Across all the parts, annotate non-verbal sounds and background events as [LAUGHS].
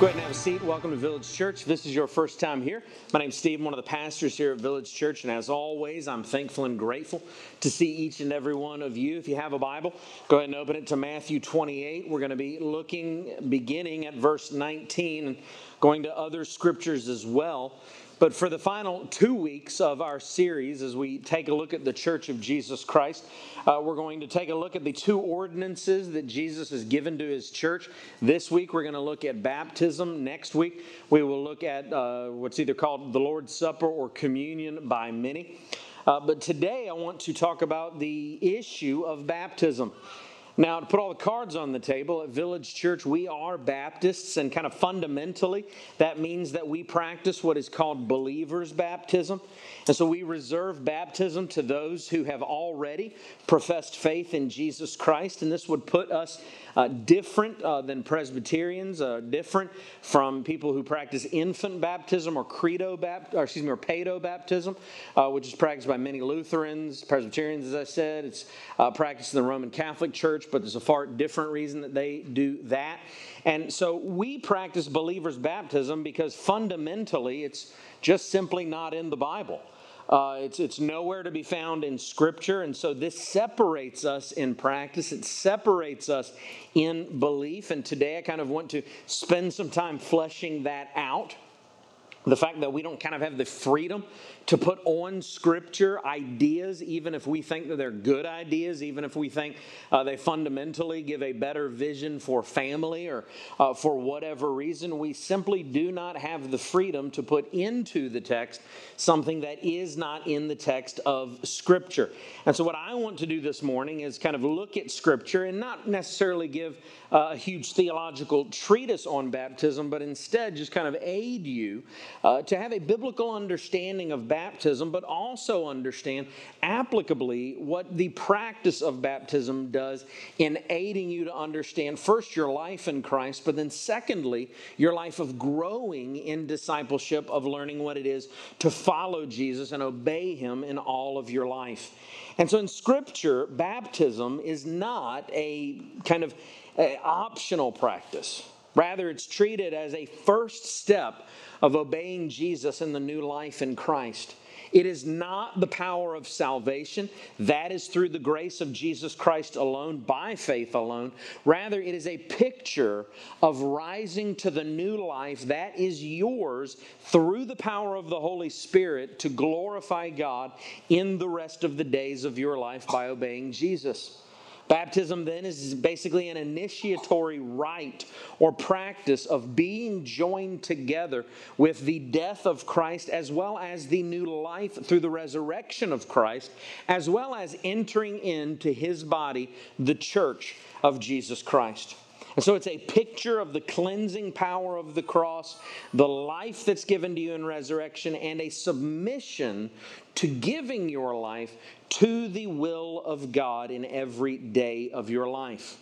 Go ahead and have a seat. Welcome to Village Church. If this is your first time here. My name's Steve, I'm one of the pastors here at Village Church, and as always, I'm thankful and grateful to see each and every one of you. If you have a Bible, go ahead and open it to Matthew 28. We're going to be looking, beginning at verse 19, and going to other scriptures as well. But for the final two weeks of our series, as we take a look at the Church of Jesus Christ, uh, we're going to take a look at the two ordinances that Jesus has given to his church. This week, we're going to look at baptism. Next week, we will look at uh, what's either called the Lord's Supper or communion by many. Uh, but today, I want to talk about the issue of baptism. Now, to put all the cards on the table at Village Church, we are Baptists, and kind of fundamentally, that means that we practice what is called believer's baptism. And so we reserve baptism to those who have already professed faith in Jesus Christ, and this would put us uh, different uh, than Presbyterians, uh, different from people who practice infant baptism or credo baptism, or excuse me, or pedo baptism, uh, which is practiced by many Lutherans, Presbyterians, as I said. It's uh, practiced in the Roman Catholic Church, but there's a far different reason that they do that. And so we practice believers' baptism because fundamentally it's just simply not in the Bible. Uh, it's, it's nowhere to be found in Scripture, and so this separates us in practice. It separates us in belief. And today I kind of want to spend some time fleshing that out. The fact that we don't kind of have the freedom to put on scripture ideas, even if we think that they're good ideas, even if we think uh, they fundamentally give a better vision for family or uh, for whatever reason, we simply do not have the freedom to put into the text something that is not in the text of scripture. And so, what I want to do this morning is kind of look at scripture and not necessarily give uh, a huge theological treatise on baptism, but instead just kind of aid you uh, to have a biblical understanding of baptism, but also understand applicably what the practice of baptism does in aiding you to understand first your life in Christ, but then secondly, your life of growing in discipleship, of learning what it is to follow Jesus and obey Him in all of your life. And so in Scripture, baptism is not a kind of a optional practice. Rather, it's treated as a first step of obeying Jesus in the new life in Christ. It is not the power of salvation. That is through the grace of Jesus Christ alone, by faith alone. Rather, it is a picture of rising to the new life that is yours through the power of the Holy Spirit to glorify God in the rest of the days of your life by obeying Jesus. Baptism then is basically an initiatory rite or practice of being joined together with the death of Christ as well as the new life through the resurrection of Christ, as well as entering into his body, the church of Jesus Christ. And so it's a picture of the cleansing power of the cross, the life that's given to you in resurrection, and a submission to giving your life to the will of God in every day of your life.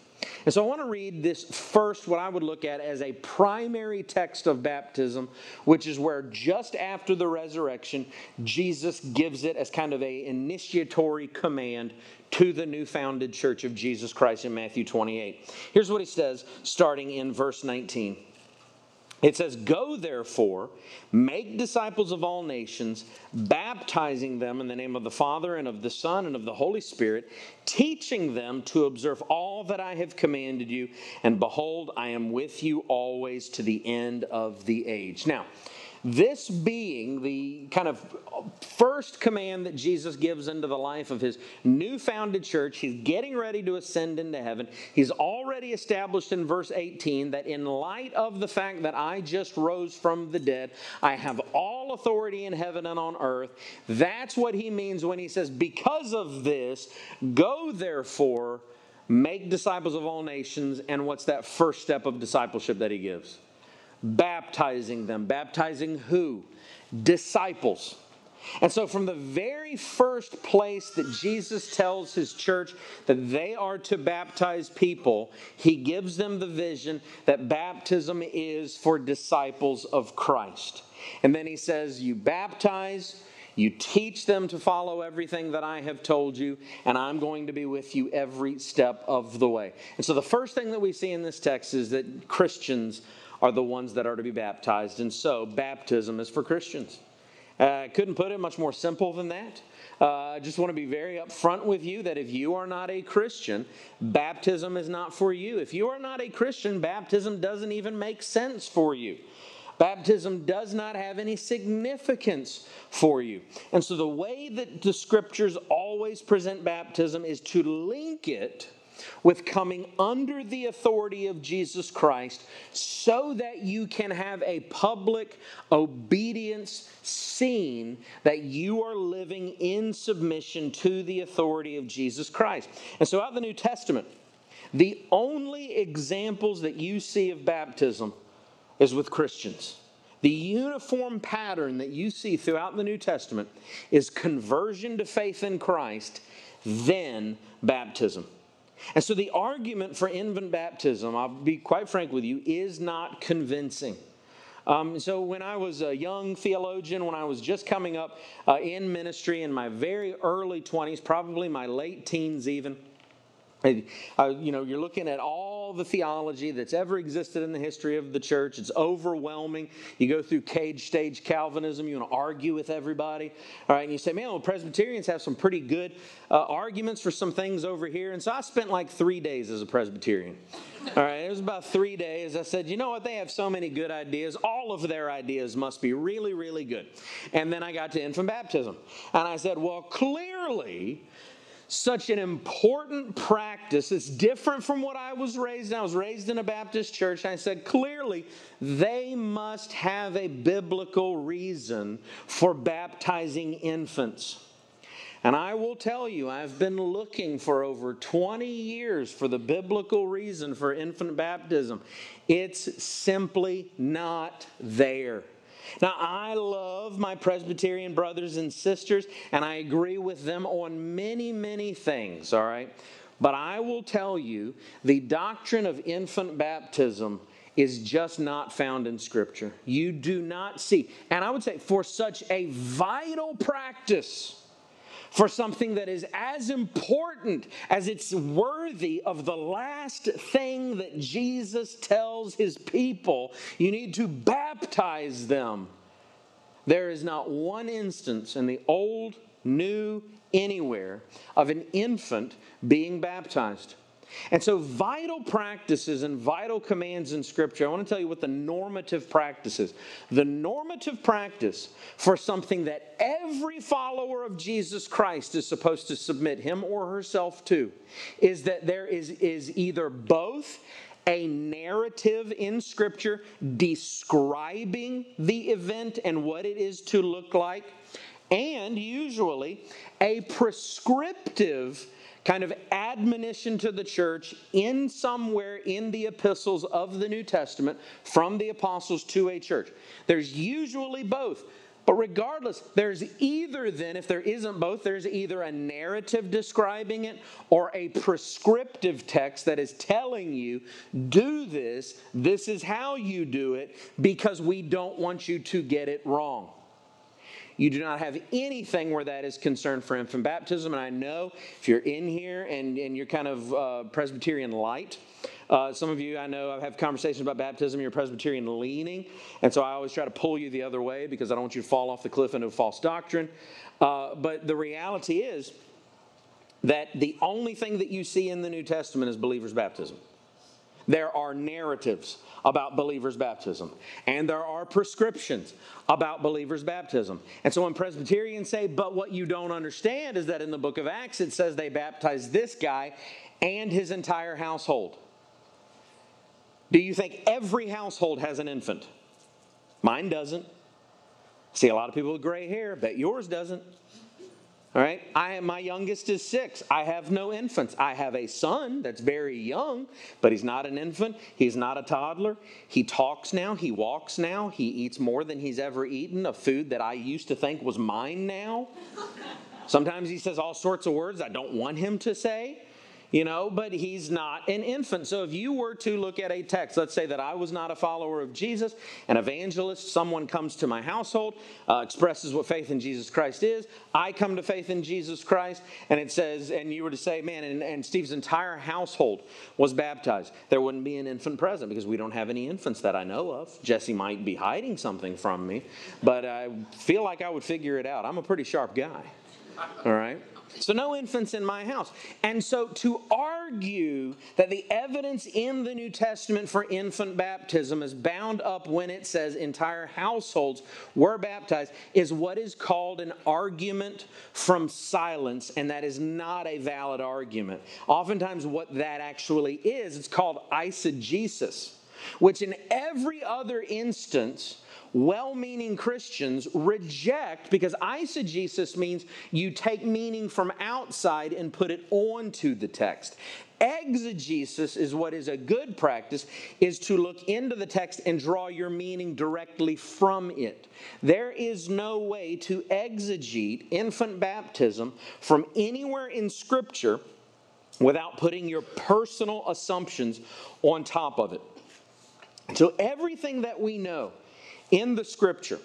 And so I want to read this first, what I would look at as a primary text of baptism, which is where just after the resurrection, Jesus gives it as kind of a initiatory command to the new founded church of Jesus Christ in Matthew 28. Here's what he says starting in verse 19. It says, Go therefore, make disciples of all nations, baptizing them in the name of the Father and of the Son and of the Holy Spirit, teaching them to observe all that I have commanded you. And behold, I am with you always to the end of the age. Now, this being the kind of first command that Jesus gives into the life of his new founded church, he's getting ready to ascend into heaven. He's already established in verse 18 that in light of the fact that I just rose from the dead, I have all authority in heaven and on earth. That's what he means when he says, Because of this, go therefore, make disciples of all nations. And what's that first step of discipleship that he gives? Baptizing them. Baptizing who? Disciples. And so, from the very first place that Jesus tells his church that they are to baptize people, he gives them the vision that baptism is for disciples of Christ. And then he says, You baptize, you teach them to follow everything that I have told you, and I'm going to be with you every step of the way. And so, the first thing that we see in this text is that Christians are the ones that are to be baptized. And so, baptism is for Christians. Uh, I uh, couldn't put it much more simple than that. Uh, I just want to be very upfront with you that if you are not a Christian, baptism is not for you. If you are not a Christian, baptism doesn't even make sense for you. Baptism does not have any significance for you. And so, the way that the scriptures always present baptism is to link it with coming under the authority of Jesus Christ so that you can have a public obedience seen that you are living in submission to the authority of Jesus Christ. And so, out of the New Testament, the only examples that you see of baptism is with Christians. The uniform pattern that you see throughout the New Testament is conversion to faith in Christ, then baptism. And so the argument for infant baptism, I'll be quite frank with you, is not convincing. Um, so when I was a young theologian, when I was just coming up uh, in ministry in my very early 20s, probably my late teens even, uh, you know, you're looking at all the theology that's ever existed in the history of the church. It's overwhelming. You go through cage stage Calvinism, you want to argue with everybody. All right, and you say, man, well, Presbyterians have some pretty good uh, arguments for some things over here. And so I spent like three days as a Presbyterian. All right, it was about three days. I said, you know what? They have so many good ideas. All of their ideas must be really, really good. And then I got to infant baptism. And I said, well, clearly, such an important practice. It's different from what I was raised in. I was raised in a Baptist church. I said, clearly, they must have a biblical reason for baptizing infants. And I will tell you, I've been looking for over 20 years for the biblical reason for infant baptism. It's simply not there. Now, I love my Presbyterian brothers and sisters, and I agree with them on many, many things, all right? But I will tell you the doctrine of infant baptism is just not found in Scripture. You do not see. And I would say, for such a vital practice, for something that is as important as it's worthy of the last thing that Jesus tells his people. You need to baptize them. There is not one instance in the Old, New, anywhere of an infant being baptized. And so, vital practices and vital commands in Scripture, I want to tell you what the normative practice is. The normative practice for something that every follower of Jesus Christ is supposed to submit him or herself to is that there is, is either both a narrative in Scripture describing the event and what it is to look like, and usually a prescriptive kind of admonition to the church in somewhere in the epistles of the New Testament from the apostles to a church. There's usually both. But regardless, there's either then, if there isn't both, there's either a narrative describing it or a prescriptive text that is telling you, do this, this is how you do it, because we don't want you to get it wrong. You do not have anything where that is concerned for infant baptism. And I know if you're in here and, and you're kind of uh, Presbyterian light, uh, some of you I know I have conversations about baptism, you're Presbyterian leaning. And so I always try to pull you the other way because I don't want you to fall off the cliff into false doctrine. Uh, but the reality is that the only thing that you see in the New Testament is believers' baptism. There are narratives about believers' baptism, and there are prescriptions about believers' baptism. And so when Presbyterians say, but what you don't understand is that in the book of Acts it says they baptized this guy and his entire household. Do you think every household has an infant? Mine doesn't. See a lot of people with gray hair, bet yours doesn't. All right. I my youngest is six. I have no infants. I have a son that's very young, but he's not an infant. He's not a toddler. He talks now. He walks now. He eats more than he's ever eaten of food that I used to think was mine now. Sometimes he says all sorts of words I don't want him to say. You know, but he's not an infant. So if you were to look at a text, let's say that I was not a follower of Jesus, an evangelist, someone comes to my household, uh, expresses what faith in Jesus Christ is, I come to faith in Jesus Christ, and it says, and you were to say, man, and, and Steve's entire household was baptized, there wouldn't be an infant present because we don't have any infants that I know of. Jesse might be hiding something from me, but I feel like I would figure it out. I'm a pretty sharp guy. All right? So, no infants in my house. And so, to argue that the evidence in the New Testament for infant baptism is bound up when it says entire households were baptized is what is called an argument from silence, and that is not a valid argument. Oftentimes, what that actually is, it's called eisegesis, which in every other instance, well meaning Christians reject because eisegesis means you take meaning from outside and put it onto the text. Exegesis is what is a good practice is to look into the text and draw your meaning directly from it. There is no way to exegete infant baptism from anywhere in scripture without putting your personal assumptions on top of it. So everything that we know in the scripture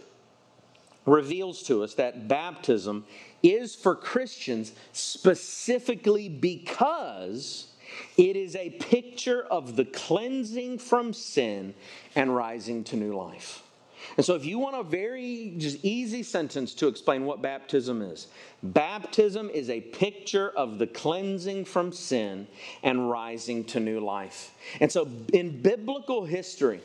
reveals to us that baptism is for Christians specifically because it is a picture of the cleansing from sin and rising to new life. And so, if you want a very just easy sentence to explain what baptism is, baptism is a picture of the cleansing from sin and rising to new life. And so, in biblical history,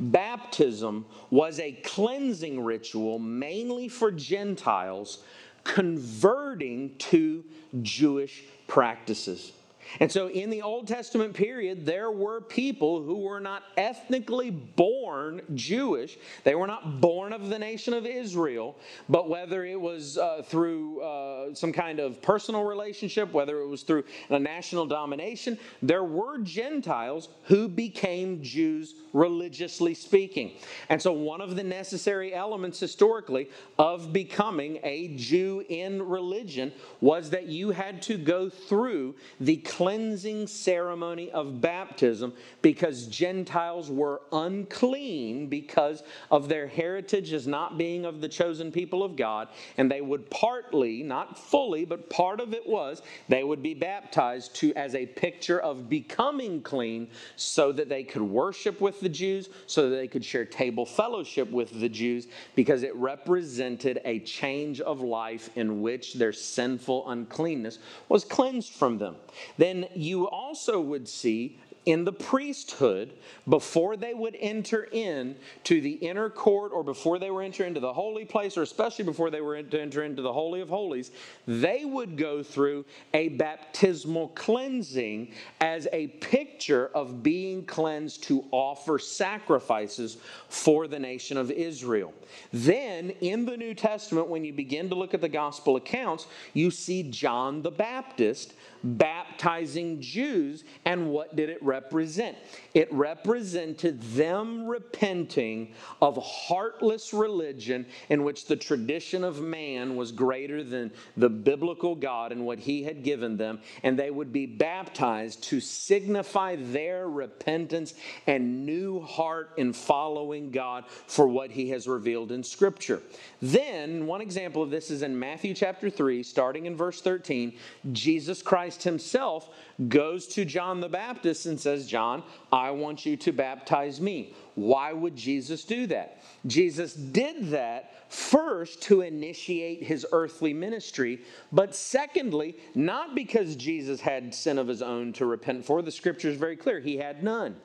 Baptism was a cleansing ritual mainly for Gentiles converting to Jewish practices. And so in the Old Testament period, there were people who were not ethnically born Jewish. They were not born of the nation of Israel, but whether it was uh, through uh, some kind of personal relationship, whether it was through a national domination, there were Gentiles who became Jews religiously speaking. And so one of the necessary elements historically of becoming a Jew in religion was that you had to go through the cleansing ceremony of baptism because Gentiles were unclean because of their heritage as not being of the chosen people of God. And they would partly, not fully, but part of it was they would be baptized to as a picture of becoming clean so that they could worship with the Jews, so that they could share table fellowship with the Jews, because it represented a change of life in which their sinful uncleanness was cleansed from them. Then you also would see in the priesthood before they would enter in to the inner court or before they were enter into the holy place or especially before they were to enter into the holy of holies they would go through a baptismal cleansing as a picture of being cleansed to offer sacrifices for the nation of Israel. Then in the New Testament when you begin to look at the gospel accounts you see John the Baptist baptizing Jews. And what did it represent? It represented them repenting of heartless religion in which the tradition of man was greater than the biblical God and what he had given them. And they would be baptized to signify their repentance and new heart in following God for what he has revealed in Scripture. Then, one example of this is in Matthew chapter 3, starting in verse 13. Jesus Christ himself goes to John the Baptist and says, John, I want you to baptize me. Why would Jesus do that? Jesus did that first to initiate his earthly ministry, but secondly, not because Jesus had sin of his own to repent for. The scripture is very clear, he had none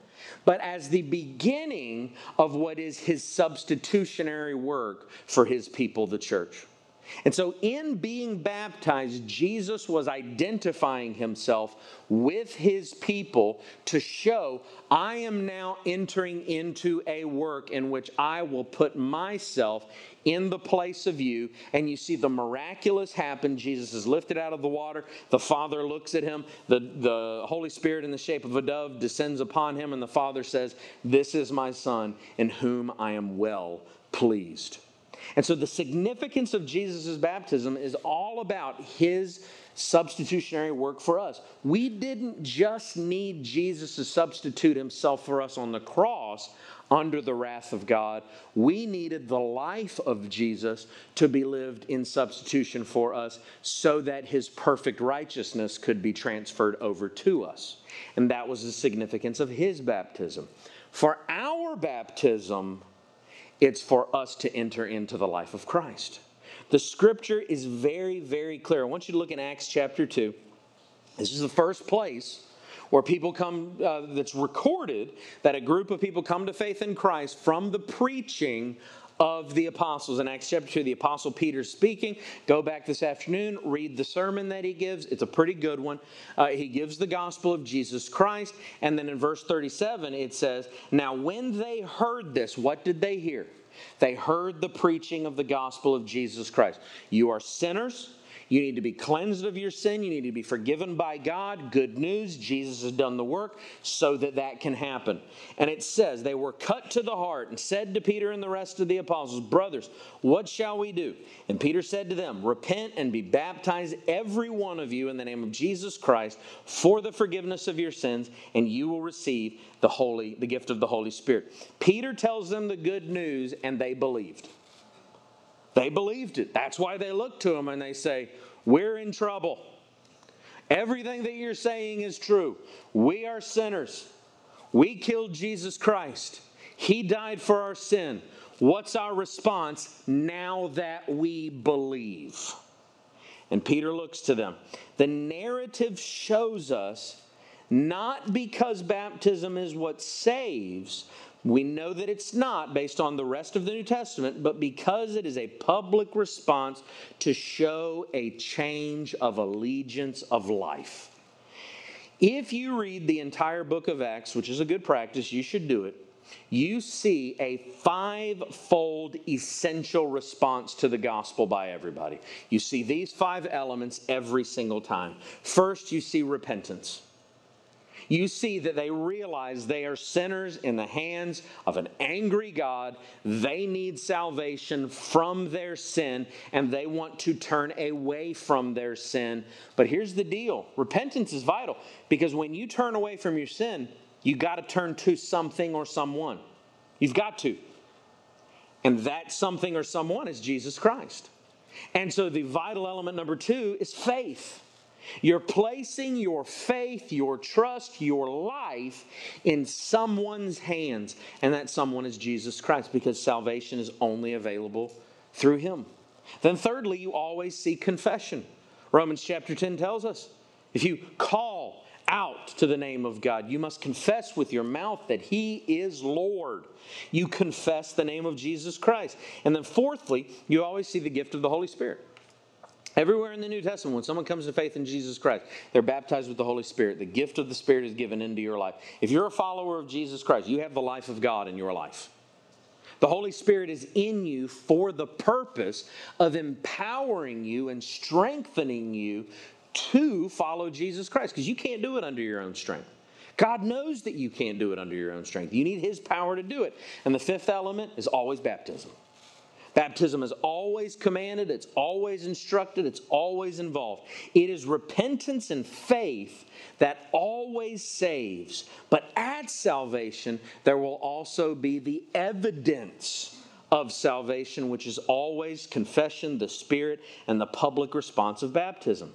but as the beginning of what is his substitutionary work for his people, the church. And so, in being baptized, Jesus was identifying himself with his people to show, I am now entering into a work in which I will put myself in the place of you. And you see the miraculous happen. Jesus is lifted out of the water. The Father looks at him. The, the Holy Spirit, in the shape of a dove, descends upon him. And the Father says, This is my Son, in whom I am well pleased. And so the significance of Jesus' baptism is all about his substitutionary work for us. We didn't just need Jesus to substitute himself for us on the cross under the wrath of God. We needed the life of Jesus to be lived in substitution for us so that his perfect righteousness could be transferred over to us. And that was the significance of his baptism. For our baptism, it's for us to enter into the life of Christ. The scripture is very, very clear. I want you to look in Acts chapter 2. This is the first place where people come, uh, that's recorded that a group of people come to faith in Christ from the preaching of the apostles. In Acts chapter 2, the apostle Peter speaking. Go back this afternoon, read the sermon that he gives. It's a pretty good one. Uh, he gives the gospel of Jesus Christ. And then in verse 37, it says, Now when they heard this, what did they hear? They heard the preaching of the gospel of Jesus Christ. You are sinners. You need to be cleansed of your sin. You need to be forgiven by God. Good news, Jesus has done the work so that that can happen. And it says, They were cut to the heart and said to Peter and the rest of the apostles, Brothers, what shall we do? And Peter said to them, Repent and be baptized, every one of you, in the name of Jesus Christ, for the forgiveness of your sins, and you will receive the holy, the gift of the Holy Spirit. Peter tells them the good news, and they believed. They believed it. That's why they look to him and they say, We're in trouble. Everything that you're saying is true. We are sinners. We killed Jesus Christ. He died for our sin. What's our response now that we believe? And Peter looks to them. The narrative shows us not because baptism is what saves, we know that it's not based on the rest of the New Testament, but because it is a public response to show a change of allegiance of life. If you read the entire book of Acts, which is a good practice, you should do it, you see a five-fold essential response to the gospel by everybody. You see these five elements every single time. First, you see repentance you see that they realize they are sinners in the hands of an angry God. They need salvation from their sin and they want to turn away from their sin. But here's the deal repentance is vital because when you turn away from your sin, you got to turn to something or someone. You've got to. And that something or someone is Jesus Christ. And so the vital element number two is faith. You're placing your faith, your trust, your life in someone's hands, and that someone is Jesus Christ because salvation is only available through him. Then, thirdly, you always see confession. Romans chapter 10 tells us if you call out to the name of God, you must confess with your mouth that He is Lord. You confess the name of Jesus Christ. And then, fourthly, you always see the gift of the Holy Spirit. Everywhere in the New Testament, when someone comes to faith in Jesus Christ, they're baptized with the Holy Spirit. The gift of the Spirit is given into your life. If you're a follower of Jesus Christ, you have the life of God in your life. The Holy Spirit is in you for the purpose of empowering you and strengthening you to follow Jesus Christ because you can't do it under your own strength. God knows that you can't do it under your own strength. You need His power to do it. And the fifth element is always baptism. Baptism is always commanded, it's always instructed, it's always involved. It is repentance and faith that always saves. But at salvation, there will also be the evidence of salvation, which is always confession, the Spirit, and the public response of baptism.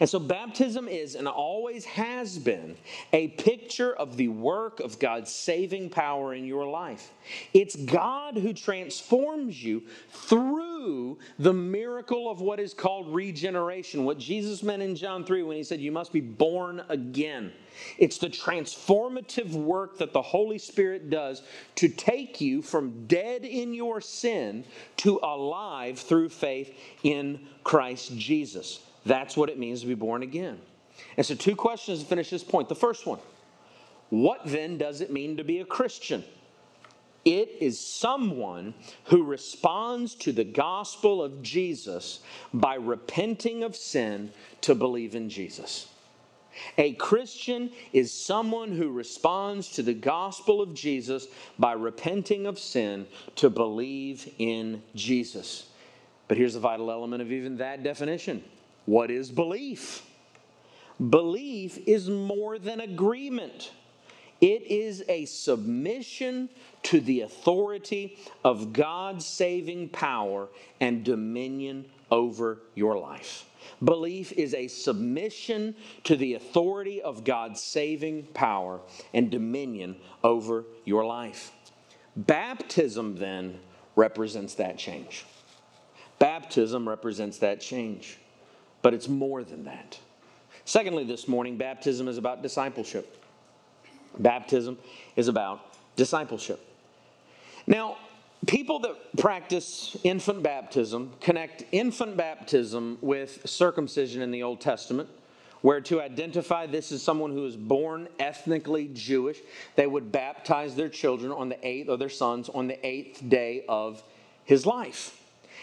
And so, baptism is and always has been a picture of the work of God's saving power in your life. It's God who transforms you through the miracle of what is called regeneration, what Jesus meant in John 3 when he said, You must be born again. It's the transformative work that the Holy Spirit does to take you from dead in your sin to alive through faith in Christ Jesus. That's what it means to be born again. And so, two questions to finish this point. The first one What then does it mean to be a Christian? It is someone who responds to the gospel of Jesus by repenting of sin to believe in Jesus. A Christian is someone who responds to the gospel of Jesus by repenting of sin to believe in Jesus. But here's the vital element of even that definition what is belief? Belief is more than agreement. It is a submission to the authority of God's saving power and dominion over your life. Belief is a submission to the authority of God's saving power and dominion over your life. Baptism then represents that change. Baptism represents that change, but it's more than that. Secondly, this morning, baptism is about discipleship. Baptism is about discipleship. Now, people that practice infant baptism connect infant baptism with circumcision in the Old Testament, where to identify this as someone who is born ethnically Jewish, they would baptize their children on the eighth, or their sons on the eighth day of his life.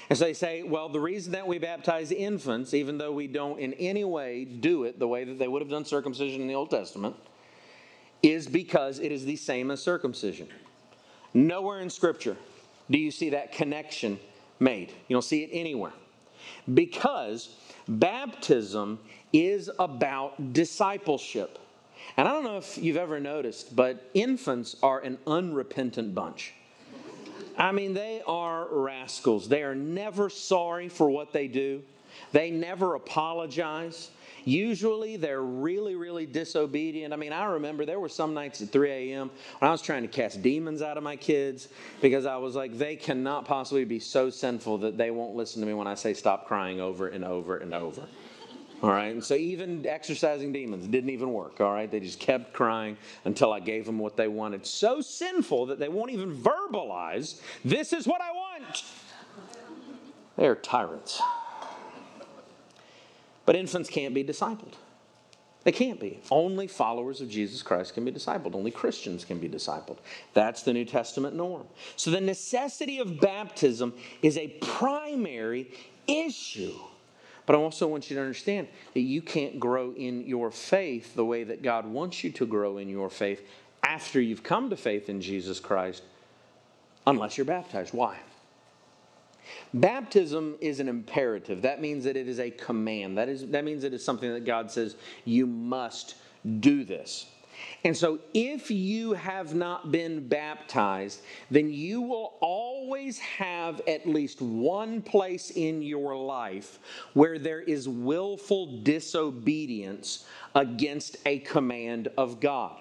And so they say, well, the reason that we baptize infants, even though we don't in any way do it the way that they would have done circumcision in the Old Testament, is because it is the same as circumcision. Nowhere in Scripture do you see that connection made. You don't see it anywhere. Because baptism is about discipleship. And I don't know if you've ever noticed, but infants are an unrepentant bunch. I mean, they are rascals. They are never sorry for what they do, they never apologize. Usually they're really, really disobedient. I mean, I remember there were some nights at 3 a.m. when I was trying to cast demons out of my kids because I was like, they cannot possibly be so sinful that they won't listen to me when I say stop crying over and over and over. All right. And so even exorcising demons didn't even work. All right. They just kept crying until I gave them what they wanted. So sinful that they won't even verbalize, this is what I want. They're tyrants. But infants can't be discipled. They can't be. Only followers of Jesus Christ can be discipled. Only Christians can be discipled. That's the New Testament norm. So the necessity of baptism is a primary issue but I also want you to understand that you can't grow in your faith the way that God wants you to grow in your faith after you've come to faith in Jesus Christ unless you're baptized. Why? Baptism is an imperative. That means that it is a command. That, is, that means it is something that God says, you must do this. And so, if you have not been baptized, then you will always have at least one place in your life where there is willful disobedience against a command of God.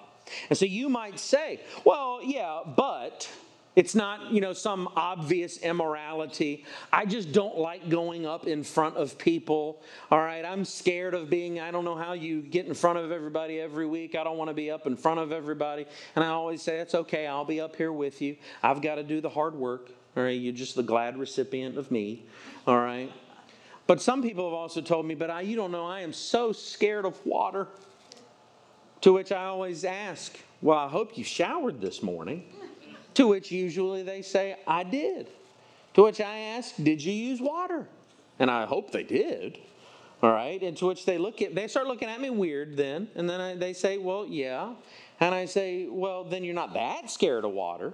And so you might say, well, yeah, but it's not, you know, some obvious immorality. I just don't like going up in front of people. All right, I'm scared of being, I don't know how you get in front of everybody every week. I don't want to be up in front of everybody. And I always say, it's okay, I'll be up here with you. I've got to do the hard work. All right, you're just the glad recipient of me. All right. But some people have also told me, but I, you don't know, I am so scared of water. To which I always ask, well, I hope you showered this morning. To which usually they say, I did. To which I ask, Did you use water? And I hope they did. All right. And to which they look at, they start looking at me weird then. And then I, they say, Well, yeah. And I say, Well, then you're not that scared of water.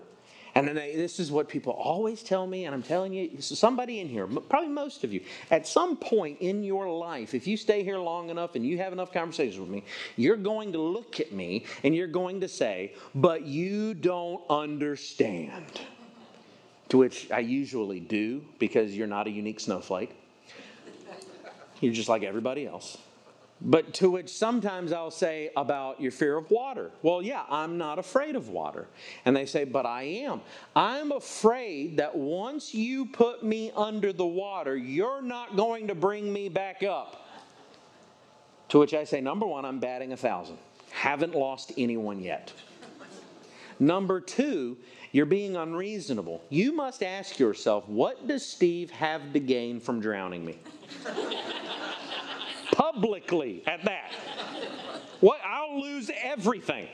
And then they, this is what people always tell me, and I'm telling you, somebody in here, probably most of you, at some point in your life, if you stay here long enough and you have enough conversations with me, you're going to look at me and you're going to say, But you don't understand. To which I usually do because you're not a unique snowflake. You're just like everybody else. But to which sometimes I'll say about your fear of water. Well, yeah, I'm not afraid of water. And they say, but I am. I'm afraid that once you put me under the water, you're not going to bring me back up. To which I say, number one, I'm batting a thousand. Haven't lost anyone yet. Number two, you're being unreasonable. You must ask yourself, what does Steve have to gain from drowning me? [LAUGHS] publicly at that. What I'll lose everything.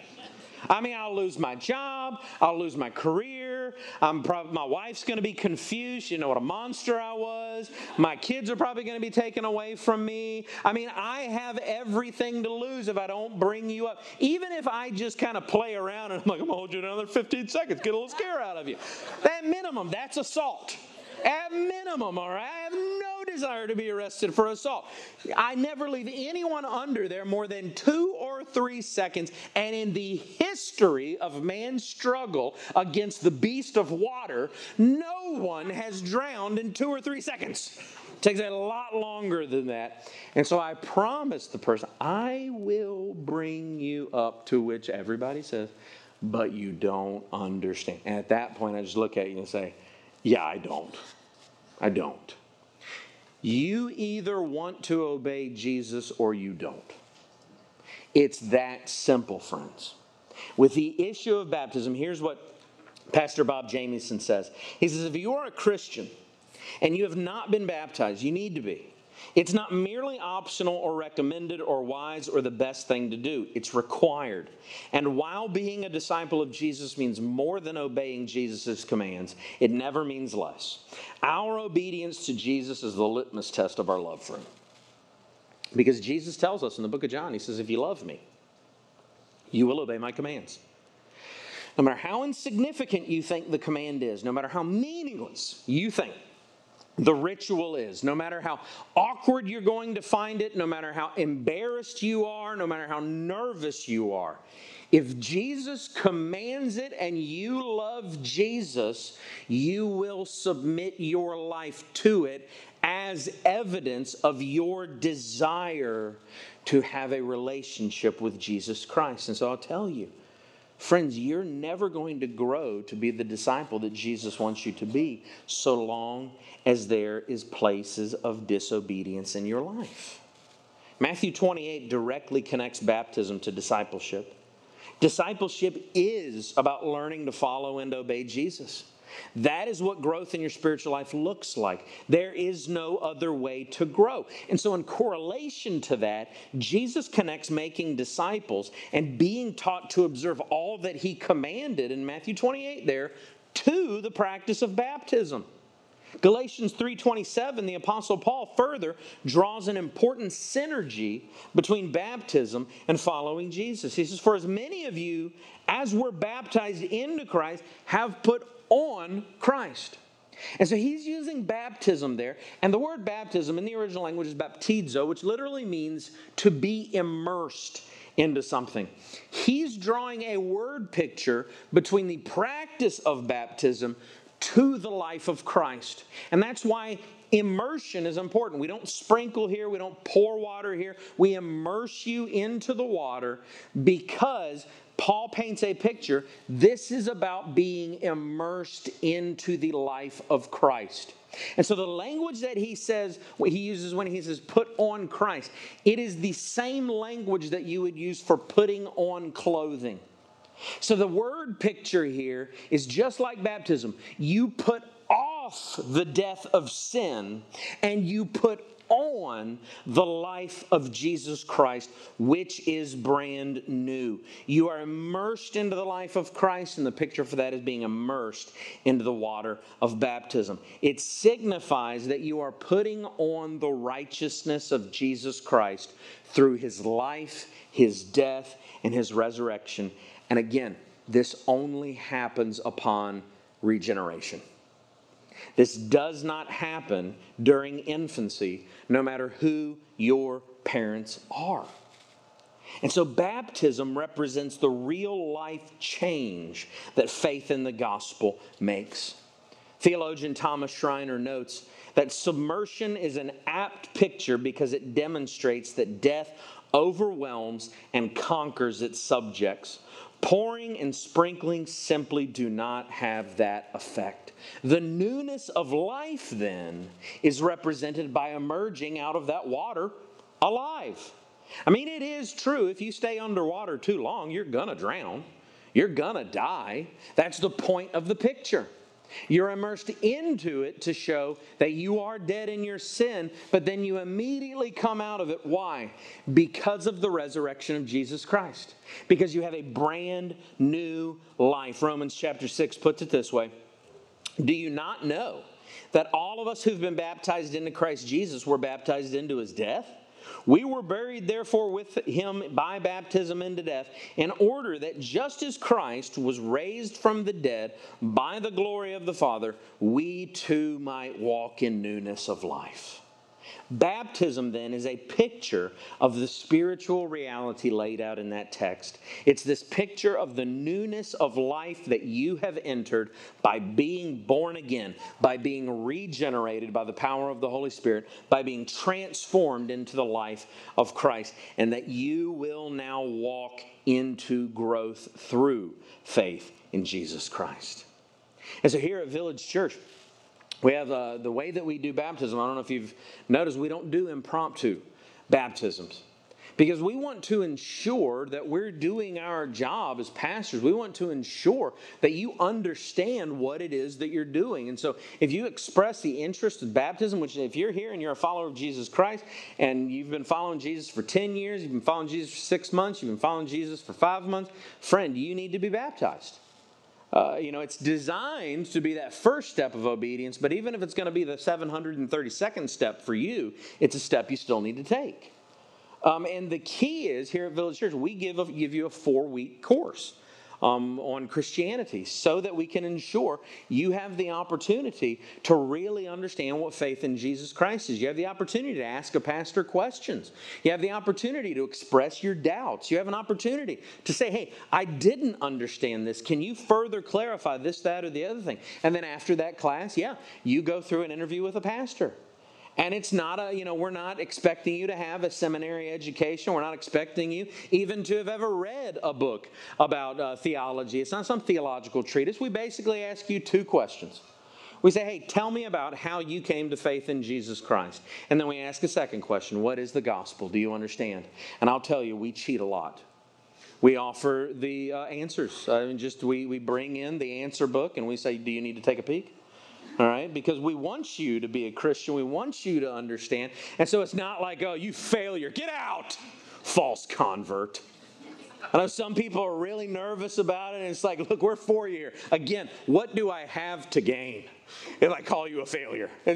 I mean, I'll lose my job, I'll lose my career. I'm probably, my wife's going to be confused. You know what a monster I was. My kids are probably going to be taken away from me. I mean, I have everything to lose if I don't bring you up. Even if I just kind of play around and I'm like, I'm going to hold you another 15 seconds, get a little scare out of you. That minimum, that's assault. At minimum, all right? I have no desire to be arrested for assault. I never leave anyone under there more than two or three seconds. And in the history of man's struggle against the beast of water, no one has drowned in two or three seconds. It takes a lot longer than that. And so I promise the person, I will bring you up to which everybody says, but you don't understand. And at that point, I just look at you and say, yeah, I don't. I don't. You either want to obey Jesus or you don't. It's that simple, friends. With the issue of baptism, here's what Pastor Bob Jamieson says. He says, if you are a Christian and you have not been baptized, you need to be. It's not merely optional or recommended or wise or the best thing to do, it's required. And while being a disciple of Jesus means more than obeying Jesus' commands, it never means less. Our obedience to Jesus is the litmus test of our love for Him. Because Jesus tells us in the book of John, He says, If you love me, you will obey my commands. No matter how insignificant you think the command is, no matter how meaningless you think the ritual is. No matter how awkward you're going to find it, no matter how embarrassed you are, no matter how nervous you are, if Jesus commands it and you love Jesus, you will submit your life to it as evidence of your desire to have a relationship with Jesus Christ. And so I'll tell you, Friends, you're never going to grow to be the disciple that Jesus wants you to be so long as there is places of disobedience in your life. Matthew 28 directly connects baptism to discipleship. Discipleship is about learning to follow and obey Jesus. That is what growth in your spiritual life looks like. There is no other way to grow. And so, in correlation to that, Jesus connects making disciples and being taught to observe all that he commanded in Matthew 28 there to the practice of baptism. Galatians 3:27 the apostle Paul further draws an important synergy between baptism and following Jesus. He says for as many of you as were baptized into Christ have put on Christ. And so he's using baptism there. And the word baptism in the original language is baptizo, which literally means to be immersed into something. He's drawing a word picture between the practice of baptism to the life of Christ. And that's why immersion is important. We don't sprinkle here, we don't pour water here. We immerse you into the water because Paul paints a picture. This is about being immersed into the life of Christ. And so the language that he says, he uses when he says put on Christ, it is the same language that you would use for putting on clothing. So the word picture here is just like baptism. You put off the death of sin and you put on the life of Jesus Christ, which is brand new. You are immersed into the life of Christ, and the picture for that is being immersed into the water of baptism. It signifies that you are putting on the righteousness of Jesus Christ through his life, his death, and his resurrection and again, this only happens upon regeneration. This does not happen during infancy, no matter who your parents are. And so, baptism represents the real life change that faith in the gospel makes. Theologian Thomas Schreiner notes that submersion is an apt picture because it demonstrates that death overwhelms and conquers its subjects, Pouring and sprinkling simply do not have that effect. The newness of life, then, is represented by emerging out of that water alive. I mean, it is true, if you stay underwater too long, you're to drown. You're to die. That's the point of the picture. You're immersed into it to show that you are dead in your sin, but then you immediately come out of it. Why? Because of the resurrection of Jesus Christ. Because you have a brand new life. Romans chapter 6 puts it this way Do you not know that all of us who've been baptized into Christ Jesus were baptized into his death? We were buried, therefore, with him by baptism into death, in order that just as Christ was raised from the dead by the glory of the Father, we too might walk in newness of life. Baptism, then, is a picture of the spiritual reality laid out in that text. It's this picture of the newness of life that you have entered by being born again, by being regenerated by the power of the Holy Spirit, by being transformed into the life of Christ, and that you will now walk into growth through faith in Jesus Christ. And so here at Village Church, we have uh, the way that we do baptism. I don't know if you've noticed, we don't do impromptu baptisms because we want to ensure that we're doing our job as pastors. We want to ensure that you understand what it is that you're doing. And so, if you express the interest in baptism, which if you're here and you're a follower of Jesus Christ and you've been following Jesus for 10 years, you've been following Jesus for six months, you've been following Jesus for five months, friend, you need to be baptized. Uh, you know, it's designed to be that first step of obedience, but even if it's going to be the 732nd step for you, it's a step you still need to take. Um, and the key is here at Village Church, we give, a, give you a four week course um, on Christianity so that we can ensure you have the opportunity to really understand what faith in Jesus Christ is. You have the opportunity to ask a pastor questions. You have the opportunity to express your doubts. You have an opportunity to say, hey, I didn't understand this. Can you further clarify this, that, or the other thing? And then after that class, yeah, you go through an interview with a pastor. And it's not a, you know, we're not expecting you to have a seminary education. We're not expecting you even to have ever read a book about uh, theology. It's not some theological treatise. We basically ask you two questions. We say, hey, tell me about how you came to faith in Jesus Christ. And then we ask a second question What is the gospel? Do you understand? And I'll tell you, we cheat a lot. We offer the uh, answers. I mean, just we, we bring in the answer book and we say, Do you need to take a peek? All right? Because we want you to be a Christian. We want you to understand. And so it's not like, oh, you failure, get out, false convert. I know some people are really nervous about it, and it's like, look, we're for you here. Again, what do I have to gain if I call you a failure? I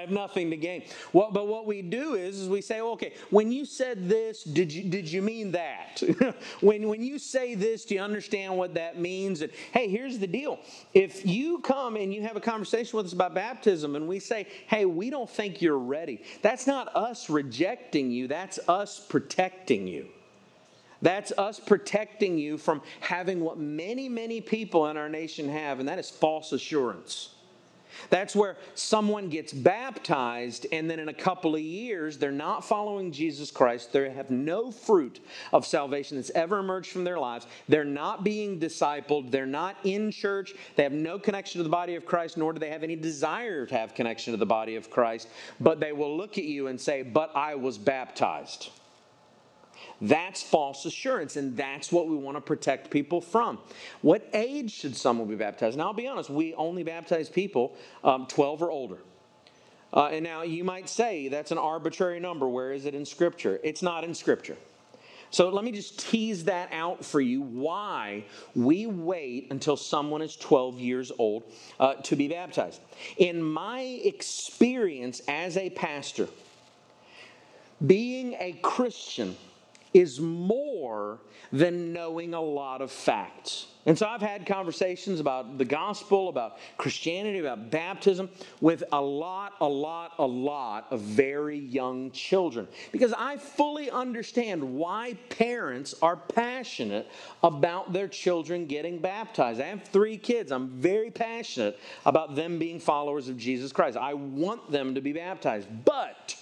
have nothing to gain. Well, but what we do is, is we say, okay, when you said this, did you did you mean that? [LAUGHS] when when you say this, do you understand what that means? And hey, here's the deal: if you come and you have a conversation with us about baptism, and we say, hey, we don't think you're ready, that's not us rejecting you. That's us protecting you. That's us protecting you from having what many, many people in our nation have, and that is false assurance. That's where someone gets baptized, and then in a couple of years, they're not following Jesus Christ. They have no fruit of salvation that's ever emerged from their lives. They're not being discipled. They're not in church. They have no connection to the body of Christ, nor do they have any desire to have connection to the body of Christ. But they will look at you and say, But I was baptized. That's false assurance, and that's what we want to protect people from. What age should someone be baptized? Now, I'll be honest, we only baptize people um, 12 or older. Uh, and now you might say that's an arbitrary number. Where is it in Scripture? It's not in Scripture. So let me just tease that out for you why we wait until someone is 12 years old uh, to be baptized. In my experience as a pastor, being a Christian is more than knowing a lot of facts. And so I've had conversations about the gospel, about Christianity, about baptism with a lot, a lot, a lot of very young children because I fully understand why parents are passionate about their children getting baptized. I have three kids. I'm very passionate about them being followers of Jesus Christ. I want them to be baptized. But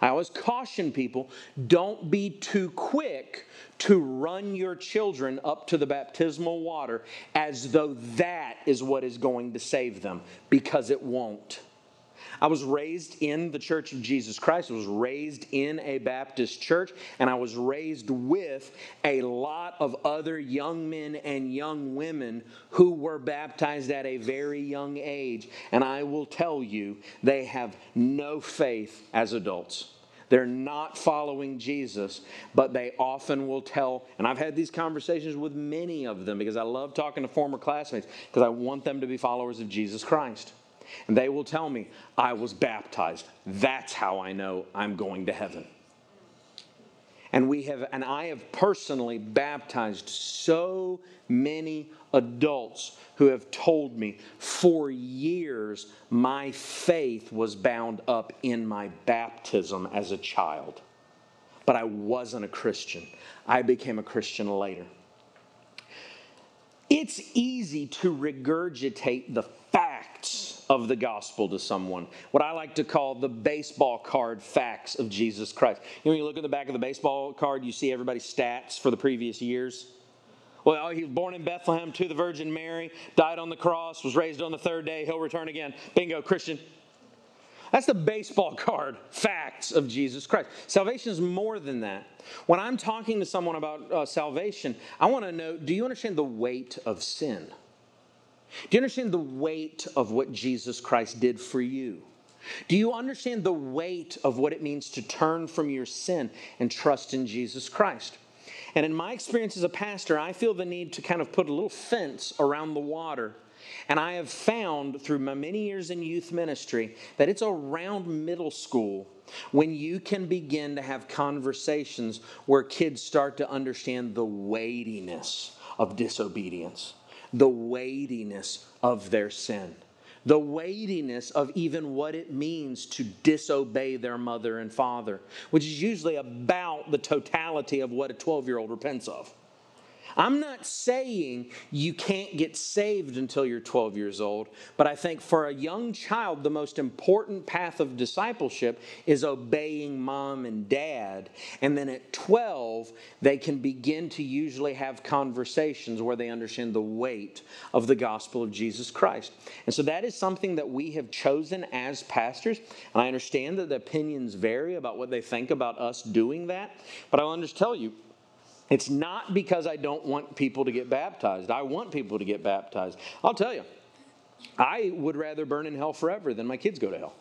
I always caution people don't be too quick to run your children up to the baptismal water as though that is what is going to save them, because it won't. I was raised in the Church of Jesus Christ. I was raised in a Baptist church, and I was raised with a lot of other young men and young women who were baptized at a very young age. And I will tell you, they have no faith as adults. They're not following Jesus, but they often will tell, and I've had these conversations with many of them because I love talking to former classmates because I want them to be followers of Jesus Christ. And they will tell me, I was baptized. That's how I know I'm going to heaven. And we have, and I have personally baptized so many adults who have told me for years my faith was bound up in my baptism as a child. But I wasn't a Christian. I became a Christian later. It's easy to regurgitate the of the gospel to someone. What I like to call the baseball card facts of Jesus Christ. You know, when you look at the back of the baseball card, you see everybody's stats for the previous years. Well, he was born in Bethlehem to the Virgin Mary, died on the cross, was raised on the third day, he'll return again. Bingo, Christian. That's the baseball [LAUGHS] card facts of Jesus Christ. Salvation is more than that. When I'm talking to someone about uh, salvation, I want to know do you understand the weight of sin? Do you understand the weight of what Jesus Christ did for you? Do you understand the weight of what it means to turn from your sin and trust in Jesus Christ? And in my experience as a pastor, I feel the need to kind of put a little fence around the water. And I have found through my many years in youth ministry that it's around middle school when you can begin to have conversations where kids start to understand the weightiness of disobedience the weightiness of their sin, the weightiness of even what it means to disobey their mother and father, which is usually about the totality of what a 12 year old repents of. I'm not saying you can't get saved until you're 12 years old, but I think for a young child, the most important path of discipleship is obeying mom and dad. And then at 12, they can begin to usually have conversations where they understand the weight of the gospel of Jesus Christ. And so that is something that we have chosen as pastors. And I understand that the opinions vary about what they think about us doing that, but I want to just tell you, it's not because I don't want people to get baptized. I want people to get baptized. I'll tell you, I would rather burn in hell forever than my kids go to hell.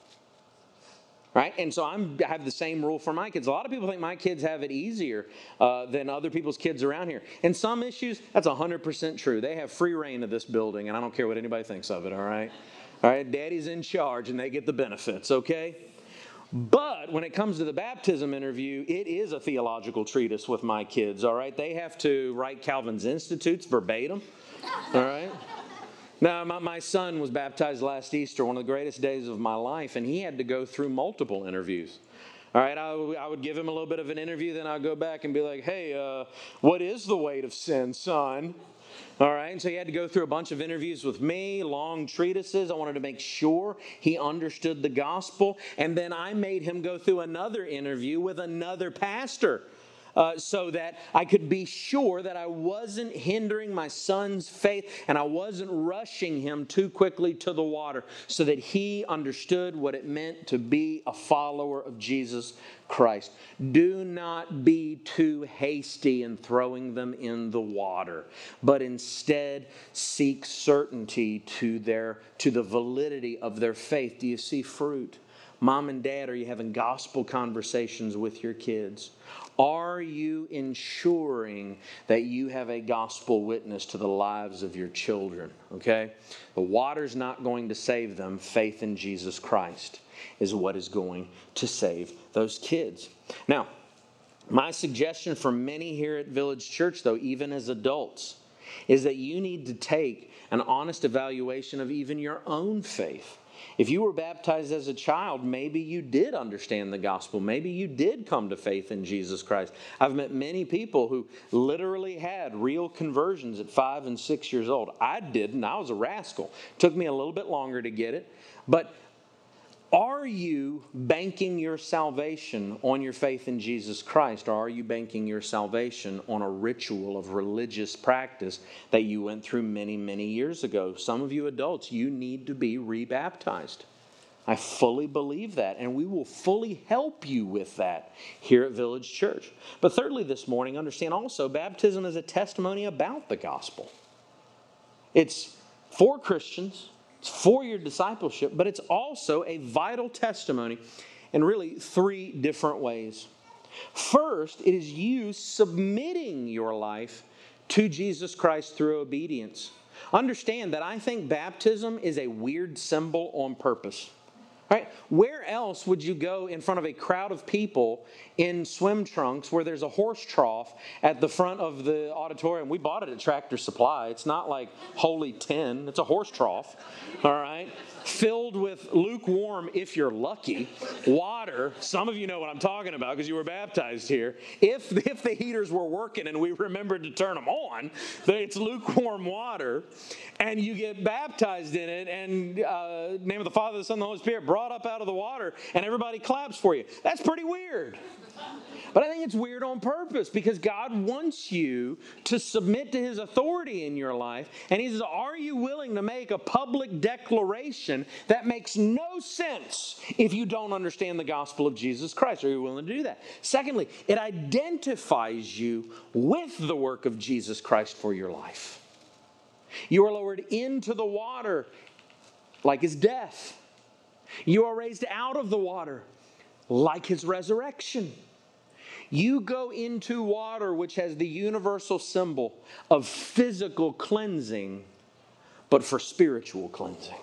Right? And so I'm, I have the same rule for my kids. A lot of people think my kids have it easier uh, than other people's kids around here. In some issues, that's 100% true. They have free rein of this building, and I don't care what anybody thinks of it, all right? All right, daddy's in charge, and they get the benefits, okay? But when it comes to the baptism interview, it is a theological treatise with my kids, all right? They have to write Calvin's Institutes verbatim, all right? Now, my, my son was baptized last Easter, one of the greatest days of my life, and he had to go through multiple interviews. All right, I, I would give him a little bit of an interview, then I'd go back and be like, hey, uh, what is the weight of sin, son? All right, and so he had to go through a bunch of interviews with me, long treatises. I wanted to make sure he understood the gospel. And then I made him go through another interview with another pastor uh, so that I could be sure that I wasn't hindering my son's faith and I wasn't rushing him too quickly to the water, so that he understood what it meant to be a follower of Jesus Christ. Do not be too hasty in throwing them in the water, but instead seek certainty to their to the validity of their faith. Do you see fruit? Mom and dad, are you having gospel conversations with your kids? Are you ensuring that you have a gospel witness to the lives of your children? Okay? The water's not going to save them. Faith in Jesus Christ is what is going to save those kids. Now, my suggestion for many here at Village Church, though, even as adults, is that you need to take an honest evaluation of even your own faith. If you were baptized as a child, maybe you did understand the gospel. Maybe you did come to faith in Jesus Christ. I've met many people who literally had real conversions at five and six years old. I didn't. I was a rascal. It took me a little bit longer to get it. But are you banking your salvation on your faith in Jesus Christ, or are you banking your salvation on a ritual of religious practice that you went through many, many years ago? Some of you adults, you need to be rebaptized. I fully believe that, and we will fully help you with that here at Village Church. But thirdly, this morning, understand also baptism is a testimony about the gospel. It's for Christians, for your discipleship, but it's also a vital testimony in really three different ways. First, it is you submitting your life to Jesus Christ through obedience. Understand that I think baptism is a weird symbol on purpose. Right? Where else would you go in front of a crowd of people in swim trunks where there's a horse trough at the front of the auditorium? We bought it at Tractor Supply. It's not like Holy Ten, it's a horse trough. All right? Filled with lukewarm, if you're lucky, water. Some of you know what I'm talking about because you were baptized here. If, if the heaters were working and we remembered to turn them on, it's lukewarm water, and you get baptized in it, and uh, name of the Father, the Son, the Holy Spirit brought up out of the water, and everybody claps for you. That's pretty weird. But I think it's weird on purpose because God wants you to submit to His authority in your life. And He says, Are you willing to make a public declaration that makes no sense if you don't understand the gospel of Jesus Christ? Are you willing to do that? Secondly, it identifies you with the work of Jesus Christ for your life. You are lowered into the water like His death, you are raised out of the water like His resurrection. You go into water, which has the universal symbol of physical cleansing, but for spiritual cleansing.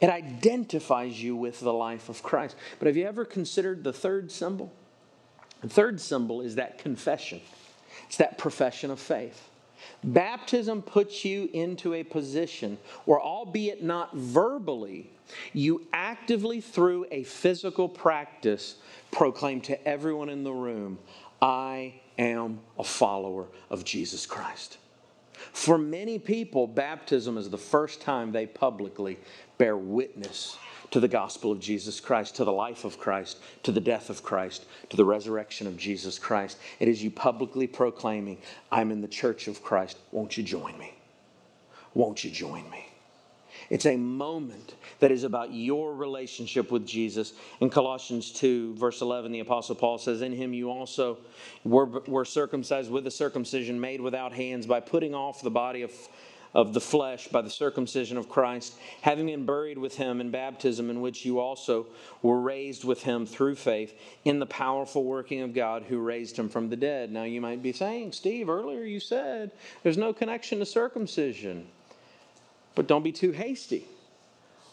It identifies you with the life of Christ. But have you ever considered the third symbol? The third symbol is that confession, it's that profession of faith. Baptism puts you into a position where, albeit not verbally, you actively, through a physical practice, proclaim to everyone in the room, I am a follower of Jesus Christ. For many people, baptism is the first time they publicly bear witness to the gospel of Jesus Christ, to the life of Christ, to the death of Christ, to the resurrection of Jesus Christ. It is you publicly proclaiming, I'm in the church of Christ. Won't you join me? Won't you join me? It's a moment that is about your relationship with Jesus. In Colossians 2, verse 11, the Apostle Paul says, In him you also were, were circumcised with a circumcision made without hands by putting off the body of of the flesh by the circumcision of Christ, having been buried with him in baptism, in which you also were raised with him through faith in the powerful working of God who raised him from the dead. Now, you might be saying, Steve, earlier you said there's no connection to circumcision. But don't be too hasty.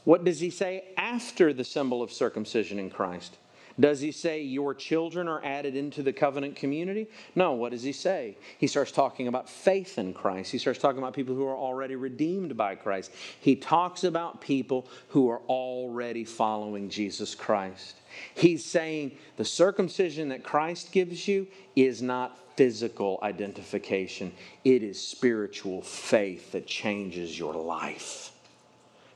What does he say after the symbol of circumcision in Christ? Does he say your children are added into the covenant community? No, what does he say? He starts talking about faith in Christ. He starts talking about people who are already redeemed by Christ. He talks about people who are already following Jesus Christ. He's saying the circumcision that Christ gives you is not physical identification, it is spiritual faith that changes your life.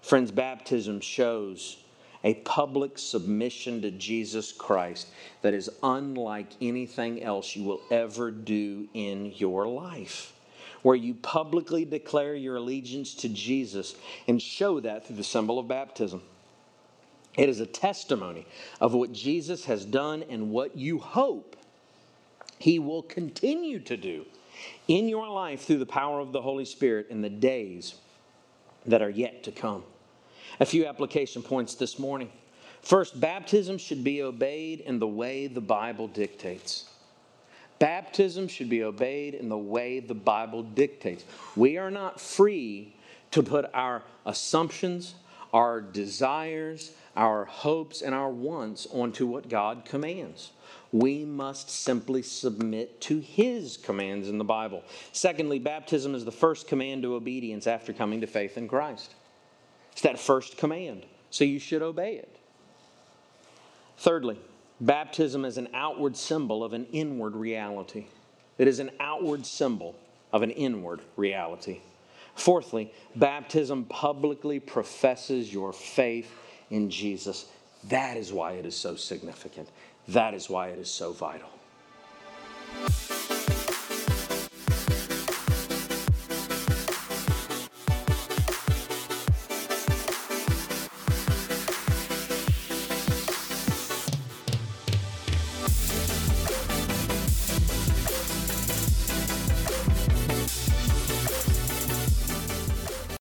Friends, baptism shows a public submission to Jesus Christ that is unlike anything else you will ever do in your life. Where you publicly declare your allegiance to Jesus and show that through the symbol of baptism. It is a testimony of what Jesus has done and what you hope he will continue to do in your life through the power of the Holy Spirit in the days that are yet to come. A few application points this morning. First, baptism should be obeyed in the way the Bible dictates. Baptism should be obeyed in the way the Bible dictates. We are not free to put our assumptions, our desires, our hopes, and our wants onto what God commands we must simply submit to his commands in the Bible. Secondly, baptism is the first command to obedience after coming to faith in Christ. It's that first command, so you should obey it. Thirdly, baptism is an outward symbol of an inward reality. It is an outward symbol of an inward reality. Fourthly, baptism publicly professes your faith in Jesus. That is why it is so significant. That is why it is so vital.